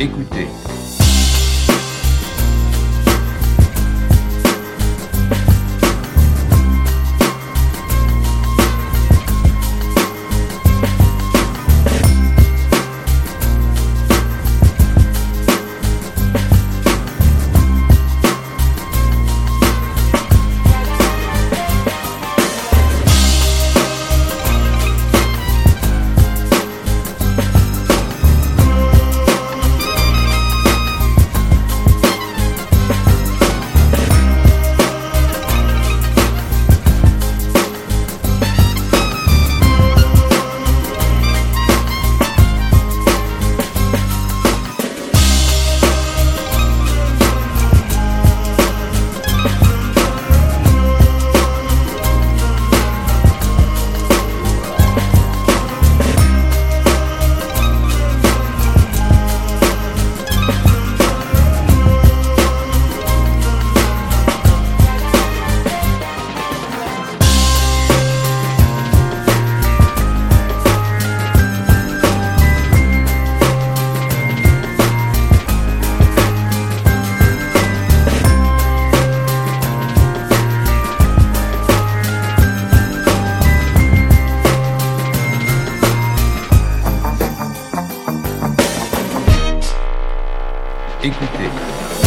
Écoutez. em Coutê.